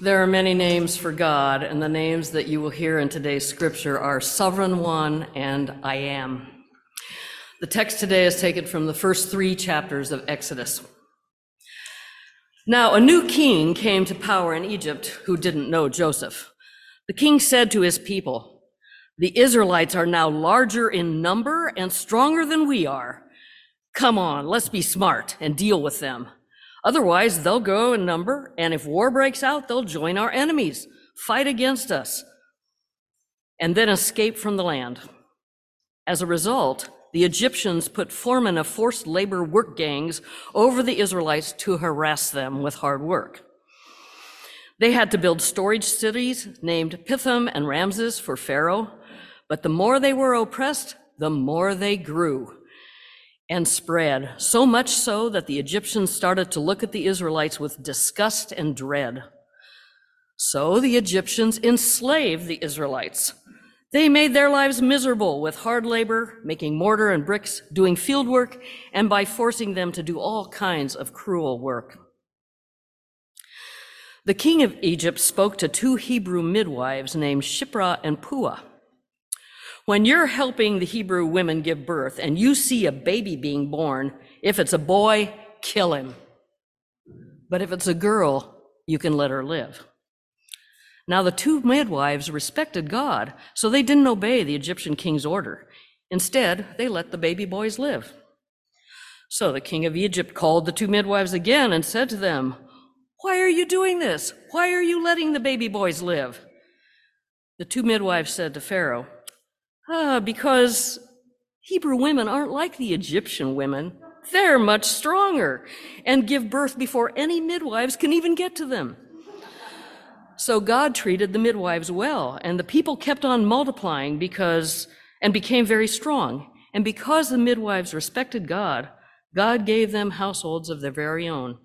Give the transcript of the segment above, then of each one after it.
There are many names for God, and the names that you will hear in today's scripture are Sovereign One and I Am. The text today is taken from the first three chapters of Exodus. Now, a new king came to power in Egypt who didn't know Joseph. The king said to his people, The Israelites are now larger in number and stronger than we are. Come on, let's be smart and deal with them. Otherwise, they'll grow in number, and if war breaks out, they'll join our enemies, fight against us, and then escape from the land. As a result, the Egyptians put foremen of forced labor work gangs over the Israelites to harass them with hard work. They had to build storage cities named Pithom and Ramses for Pharaoh, but the more they were oppressed, the more they grew and spread, so much so that the Egyptians started to look at the Israelites with disgust and dread. So the Egyptians enslaved the Israelites. They made their lives miserable with hard labor, making mortar and bricks, doing field work, and by forcing them to do all kinds of cruel work. The king of Egypt spoke to two Hebrew midwives named Shiphrah and Puah. When you're helping the Hebrew women give birth and you see a baby being born, if it's a boy, kill him. But if it's a girl, you can let her live. Now the two midwives respected God, so they didn't obey the Egyptian king's order. Instead, they let the baby boys live. So the king of Egypt called the two midwives again and said to them, Why are you doing this? Why are you letting the baby boys live? The two midwives said to Pharaoh, Ah, because Hebrew women aren't like the Egyptian women. They're much stronger and give birth before any midwives can even get to them. So God treated the midwives well, and the people kept on multiplying because, and became very strong. And because the midwives respected God, God gave them households of their very own.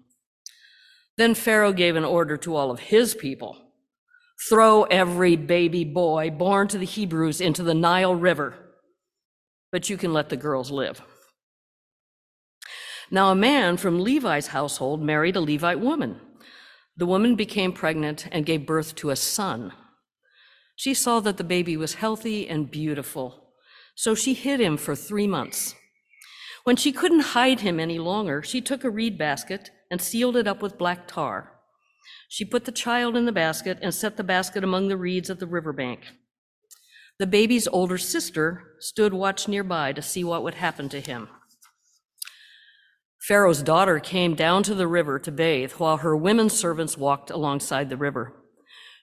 Then Pharaoh gave an order to all of his people throw every baby boy born to the Hebrews into the Nile River, but you can let the girls live. Now, a man from Levi's household married a Levite woman. The woman became pregnant and gave birth to a son. She saw that the baby was healthy and beautiful, so she hid him for three months. When she couldn't hide him any longer, she took a reed basket and sealed it up with black tar. She put the child in the basket and set the basket among the reeds at the riverbank. The baby's older sister stood watch nearby to see what would happen to him. Pharaoh's daughter came down to the river to bathe while her women servants walked alongside the river.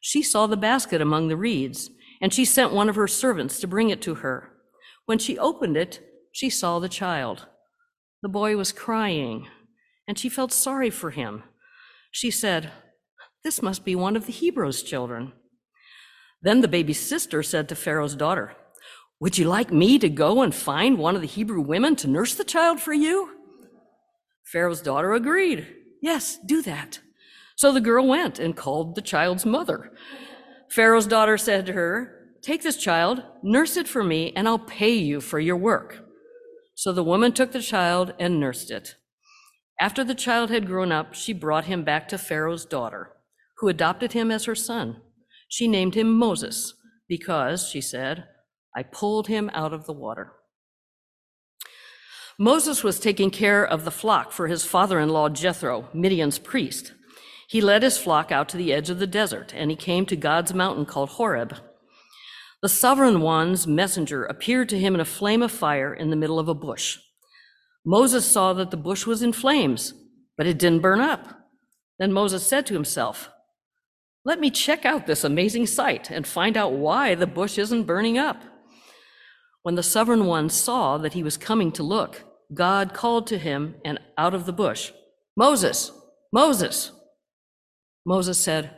She saw the basket among the reeds, and she sent one of her servants to bring it to her. When she opened it, she saw the child. The boy was crying, and she felt sorry for him. She said, this must be one of the Hebrews' children. Then the baby's sister said to Pharaoh's daughter, Would you like me to go and find one of the Hebrew women to nurse the child for you? Pharaoh's daughter agreed. Yes, do that. So the girl went and called the child's mother. Pharaoh's daughter said to her, Take this child, nurse it for me, and I'll pay you for your work. So the woman took the child and nursed it. After the child had grown up, she brought him back to Pharaoh's daughter who adopted him as her son. She named him Moses because, she said, I pulled him out of the water. Moses was taking care of the flock for his father in law Jethro, Midian's priest. He led his flock out to the edge of the desert, and he came to God's mountain called Horeb. The sovereign one's messenger appeared to him in a flame of fire in the middle of a bush. Moses saw that the bush was in flames, but it didn't burn up. Then Moses said to himself, let me check out this amazing sight and find out why the bush isn't burning up. When the sovereign one saw that he was coming to look, God called to him and out of the bush, Moses, Moses. Moses said,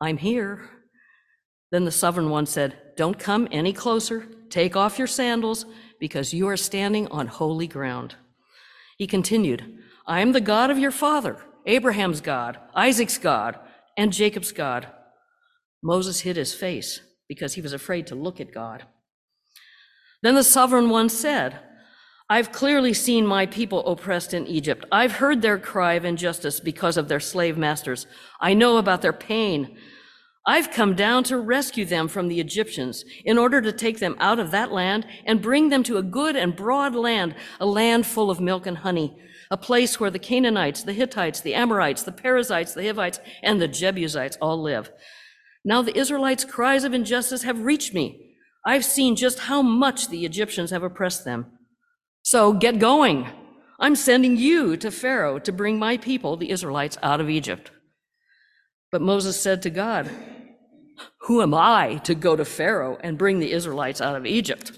I'm here. Then the sovereign one said, Don't come any closer. Take off your sandals because you are standing on holy ground. He continued, I am the God of your father, Abraham's God, Isaac's God and Jacob's God. Moses hid his face because he was afraid to look at God. Then the sovereign one said, I've clearly seen my people oppressed in Egypt. I've heard their cry of injustice because of their slave masters. I know about their pain. I've come down to rescue them from the Egyptians in order to take them out of that land and bring them to a good and broad land, a land full of milk and honey, a place where the Canaanites, the Hittites, the Amorites, the Perizzites, the Hivites, and the Jebusites all live. Now the Israelites' cries of injustice have reached me. I've seen just how much the Egyptians have oppressed them. So get going. I'm sending you to Pharaoh to bring my people, the Israelites, out of Egypt. But Moses said to God, Who am I to go to Pharaoh and bring the Israelites out of Egypt?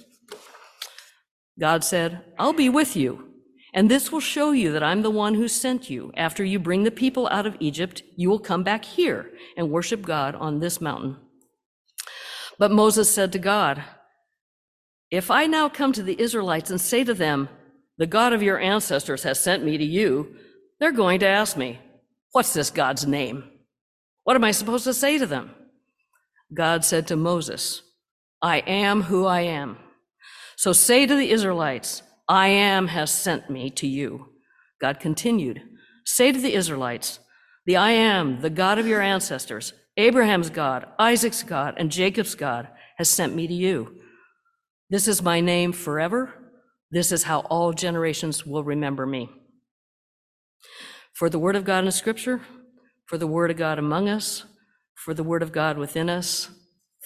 God said, I'll be with you, and this will show you that I'm the one who sent you. After you bring the people out of Egypt, you will come back here and worship God on this mountain. But Moses said to God, if I now come to the Israelites and say to them, The God of your ancestors has sent me to you, they're going to ask me, What's this God's name? What am I supposed to say to them? God said to Moses, I am who I am. So say to the Israelites, I am has sent me to you. God continued, Say to the Israelites, The I am, the God of your ancestors, Abraham's God, Isaac's God, and Jacob's God, has sent me to you. This is my name forever. This is how all generations will remember me. For the word of God in Scripture, for the word of God among us, for the word of God within us,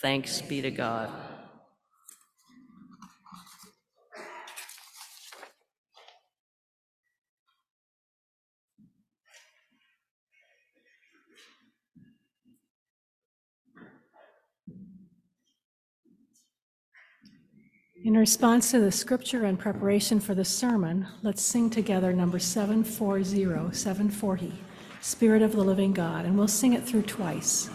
thanks be to God. In response to the scripture and preparation for the sermon, let's sing together number 740, 740, Spirit of the Living God, and we'll sing it through twice.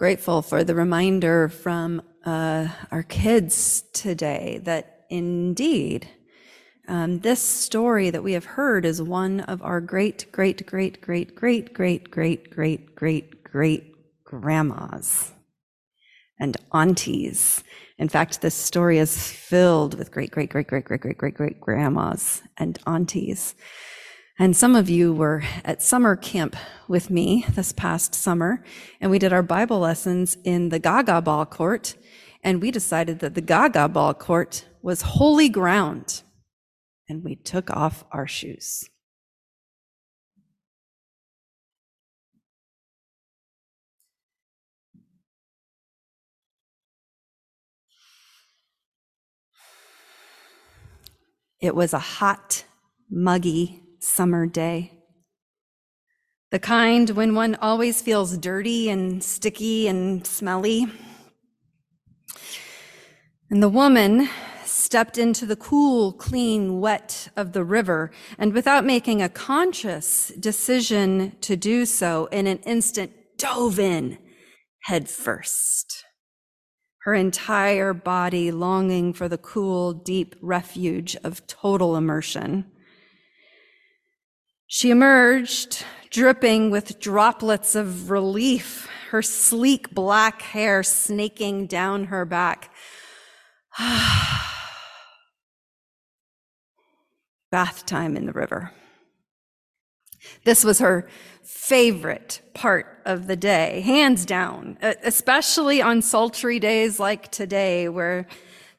Grateful for the reminder from uh, our kids today that indeed um, this story that we have heard is one of our great, great, great, great, great, great, great, great, great, great grandmas and aunties. In fact, this story is filled with great, great, great, great, great, great, great, great grandmas and aunties. And some of you were at summer camp with me this past summer, and we did our Bible lessons in the Gaga ball court, and we decided that the Gaga ball court was holy ground, and we took off our shoes. It was a hot, muggy summer day. The kind when one always feels dirty and sticky and smelly. And the woman stepped into the cool, clean, wet of the river, and without making a conscious decision to do so, in an instant dove in head first. Her entire body longing for the cool, deep refuge of total immersion. She emerged dripping with droplets of relief, her sleek black hair snaking down her back. Bath time in the river. This was her favorite part of the day, hands down, especially on sultry days like today, where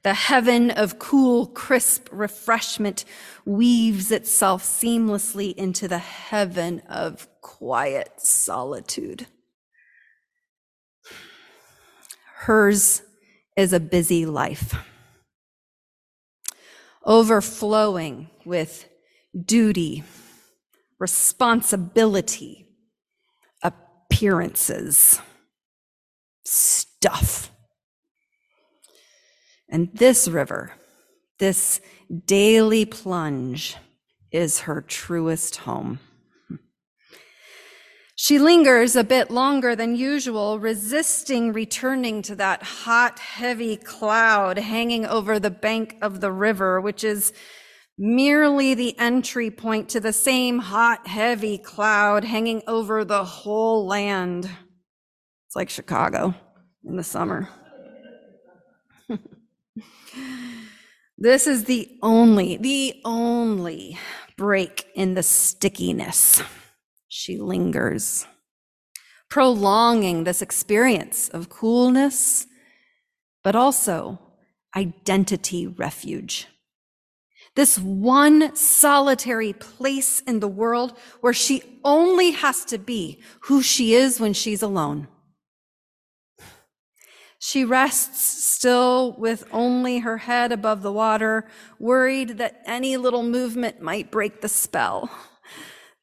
the heaven of cool, crisp refreshment weaves itself seamlessly into the heaven of quiet solitude. Hers is a busy life, overflowing with duty, responsibility, appearances, stuff. And this river, this daily plunge, is her truest home. She lingers a bit longer than usual, resisting returning to that hot, heavy cloud hanging over the bank of the river, which is merely the entry point to the same hot, heavy cloud hanging over the whole land. It's like Chicago in the summer. This is the only, the only break in the stickiness. She lingers, prolonging this experience of coolness, but also identity refuge. This one solitary place in the world where she only has to be who she is when she's alone. She rests still with only her head above the water, worried that any little movement might break the spell,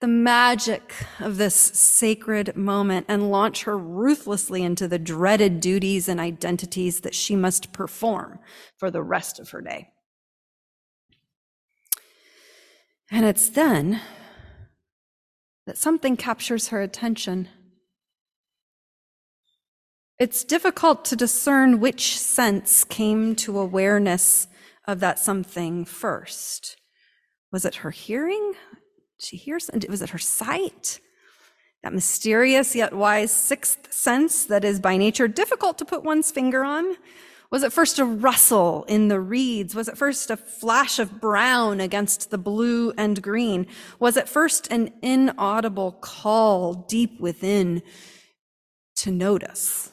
the magic of this sacred moment, and launch her ruthlessly into the dreaded duties and identities that she must perform for the rest of her day. And it's then that something captures her attention. It's difficult to discern which sense came to awareness of that something first. Was it her hearing? Did she hear? Was it her sight? That mysterious yet wise sixth sense that is by nature difficult to put one's finger on? Was it first a rustle in the reeds? Was it first a flash of brown against the blue and green? Was it first an inaudible call deep within to notice?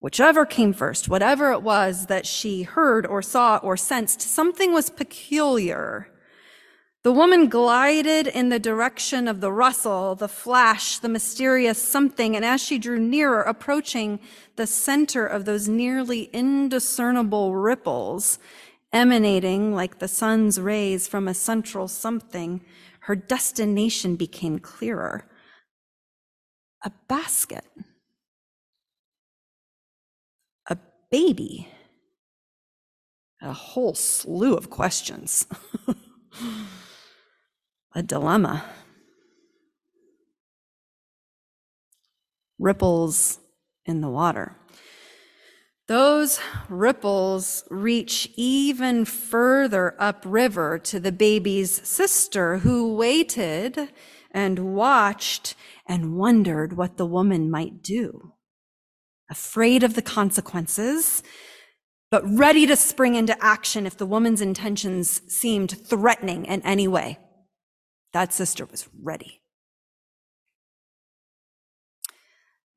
Whichever came first, whatever it was that she heard or saw or sensed, something was peculiar the woman glided in the direction of the rustle, the flash, the mysterious something, and as she drew nearer, approaching the center of those nearly indiscernible ripples, emanating like the sun's rays from a central something, her destination became clearer. A basket. Baby. A whole slew of questions. a dilemma. Ripples in the water. Those ripples reach even further upriver to the baby's sister, who waited and watched and wondered what the woman might do. Afraid of the consequences, but ready to spring into action if the woman's intentions seemed threatening in any way. That sister was ready.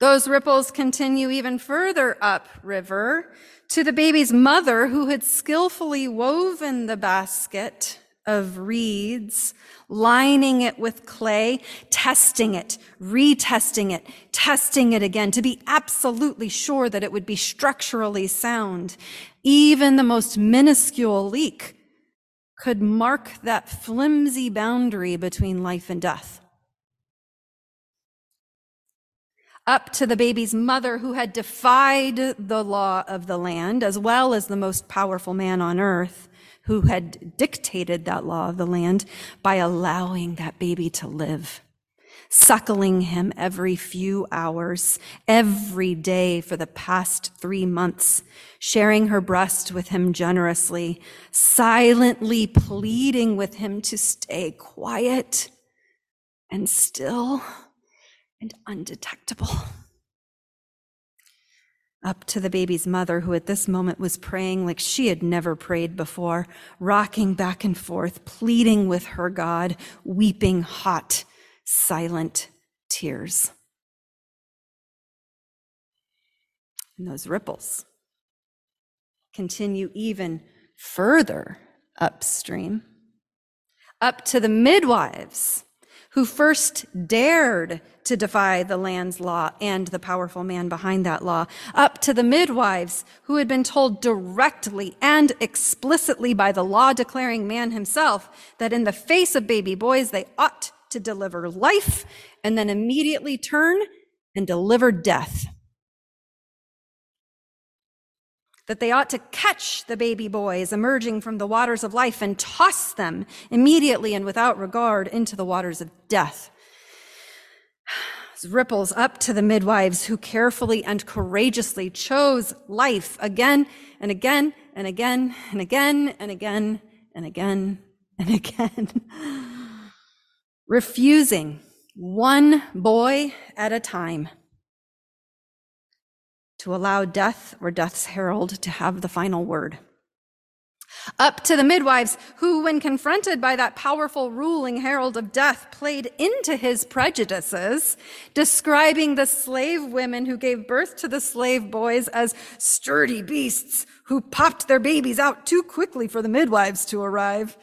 Those ripples continue even further upriver to the baby's mother, who had skillfully woven the basket of reeds, lining it with clay, testing it, retesting it, testing it again to be absolutely sure that it would be structurally sound. Even the most minuscule leak could mark that flimsy boundary between life and death. Up to the baby's mother, who had defied the law of the land, as well as the most powerful man on earth, who had dictated that law of the land by allowing that baby to live suckling him every few hours, every day for the past three months, sharing her breast with him generously, silently pleading with him to stay quiet and still and undetectable. Up to the baby's mother, who at this moment was praying like she had never prayed before, rocking back and forth, pleading with her God, weeping hot silent tears. And those ripples continue even further upstream, up to the midwives who first dared to defy the land's law and the powerful man behind that law, up to the midwives who had been told directly and explicitly by the law declaring man himself that in the face of baby boys they ought to deliver life and then immediately turn and deliver death. That they ought to catch the baby boys emerging from the waters of life and toss them immediately and without regard into the waters of death. Ripples up to the midwives who carefully and courageously chose life again and again and again and again and again and again and again. refusing one boy at a time to allow death or death's herald to have the final word. Up to the midwives who, when confronted by that powerful ruling herald of death, played into his prejudices, describing the slave women who gave birth to the slave boys as sturdy beasts who popped their babies out too quickly for the midwives to arrive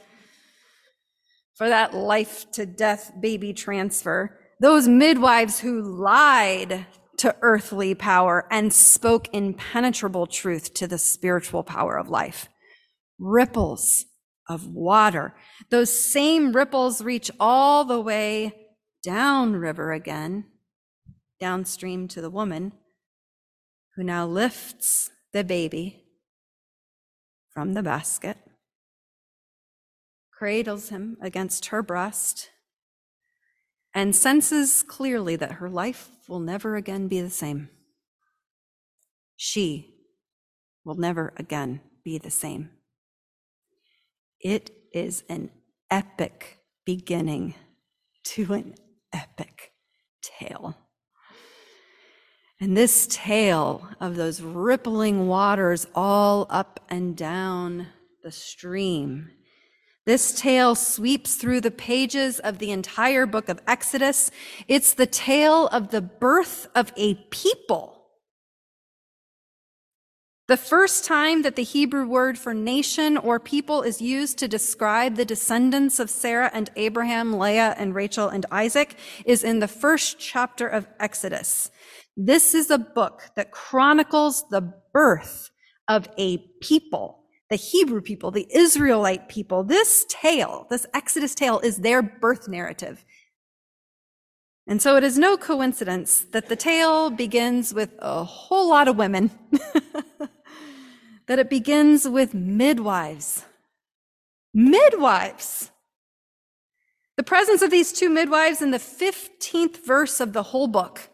for that life to death baby transfer. Those midwives who lied to earthly power and spoke impenetrable truth to the spiritual power of life. Ripples of water. Those same ripples reach all the way downriver again, downstream to the woman who now lifts the baby from the basket cradles him against her breast, and senses clearly that her life will never again be the same. She will never again be the same. It is an epic beginning to an epic tale. And this tale of those rippling waters all up and down the stream this tale sweeps through the pages of the entire book of Exodus. It's the tale of the birth of a people. The first time that the Hebrew word for nation or people is used to describe the descendants of Sarah and Abraham, Leah and Rachel and Isaac is in the first chapter of Exodus. This is a book that chronicles the birth of a people the Hebrew people, the Israelite people, this tale, this Exodus tale is their birth narrative. And so it is no coincidence that the tale begins with a whole lot of women, that it begins with midwives. Midwives! The presence of these two midwives in the 15th verse of the whole book.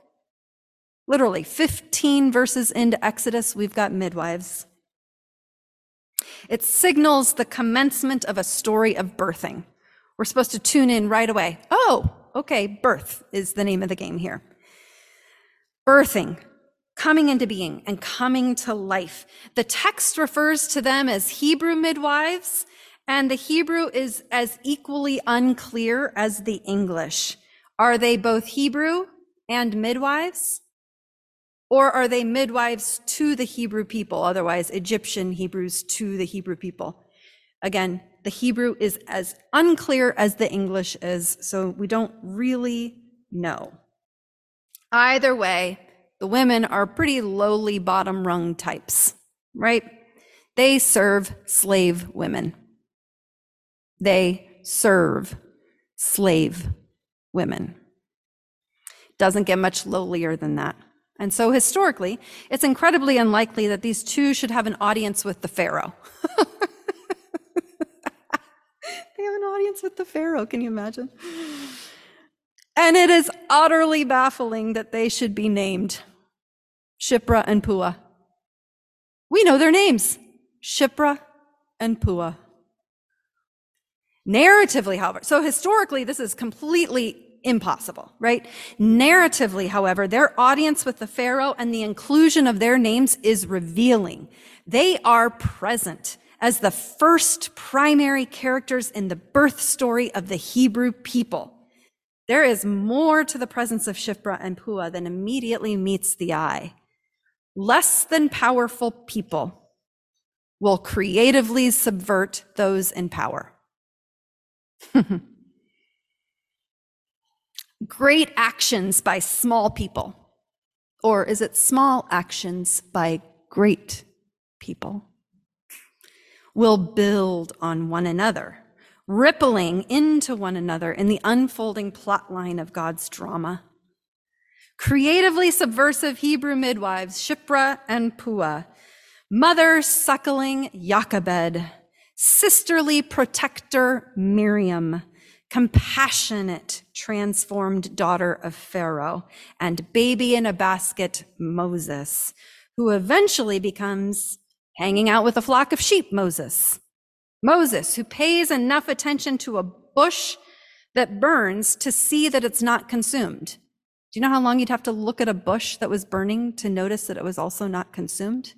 Literally, 15 verses into Exodus, we've got midwives. It signals the commencement of a story of birthing. We're supposed to tune in right away. Oh, okay, birth is the name of the game here. Birthing, coming into being and coming to life. The text refers to them as Hebrew midwives, and the Hebrew is as equally unclear as the English. Are they both Hebrew and midwives? Or are they midwives to the Hebrew people, otherwise Egyptian Hebrews to the Hebrew people? Again, the Hebrew is as unclear as the English is, so we don't really know. Either way, the women are pretty lowly bottom rung types, right? They serve slave women. They serve slave women. Doesn't get much lowlier than that. And so historically, it's incredibly unlikely that these two should have an audience with the Pharaoh. they have an audience with the Pharaoh, can you imagine? And it is utterly baffling that they should be named Shiphrah and Puah. We know their names Shiphrah and Puah. Narratively, however, so historically, this is completely impossible, right? Narratively, however, their audience with the Pharaoh and the inclusion of their names is revealing. They are present as the first primary characters in the birth story of the Hebrew people. There is more to the presence of Shiphrah and Puah than immediately meets the eye. Less than powerful people will creatively subvert those in power. Great actions by small people. Or is it small actions by great people? Will build on one another, rippling into one another in the unfolding plot line of God's drama. Creatively subversive Hebrew midwives, Shiphrah and Puah, mother suckling Jochebed, sisterly protector Miriam, compassionate transformed daughter of Pharaoh, and baby in a basket Moses, who eventually becomes hanging out with a flock of sheep Moses. Moses, who pays enough attention to a bush that burns to see that it's not consumed. Do you know how long you'd have to look at a bush that was burning to notice that it was also not consumed?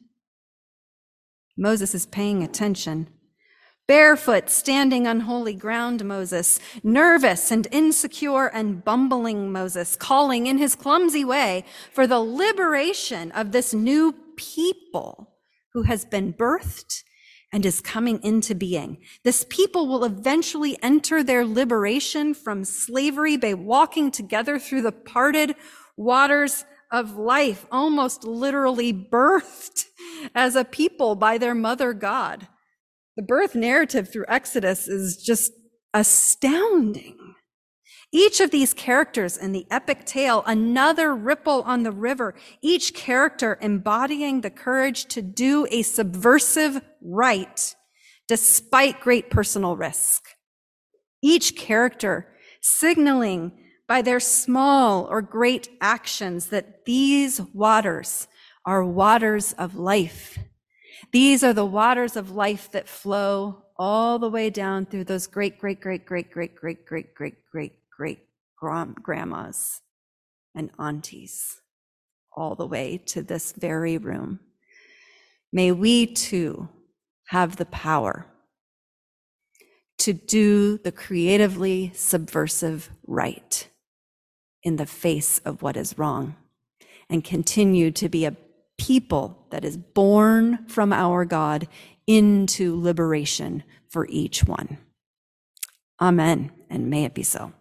Moses is paying attention Barefoot, standing on holy ground, Moses, nervous and insecure and bumbling Moses, calling in his clumsy way for the liberation of this new people who has been birthed and is coming into being. This people will eventually enter their liberation from slavery by walking together through the parted waters of life, almost literally birthed as a people by their mother God. The birth narrative through Exodus is just astounding. Each of these characters in the epic tale, another ripple on the river, each character embodying the courage to do a subversive right despite great personal risk. Each character signaling by their small or great actions that these waters are waters of life these are the waters of life that flow all the way down through those great, great, great, great, great, great, great, great, great, great grandmas and aunties, all the way to this very room. May we too have the power to do the creatively subversive right in the face of what is wrong and continue to be a people that is born from our God into liberation for each one. Amen, and may it be so.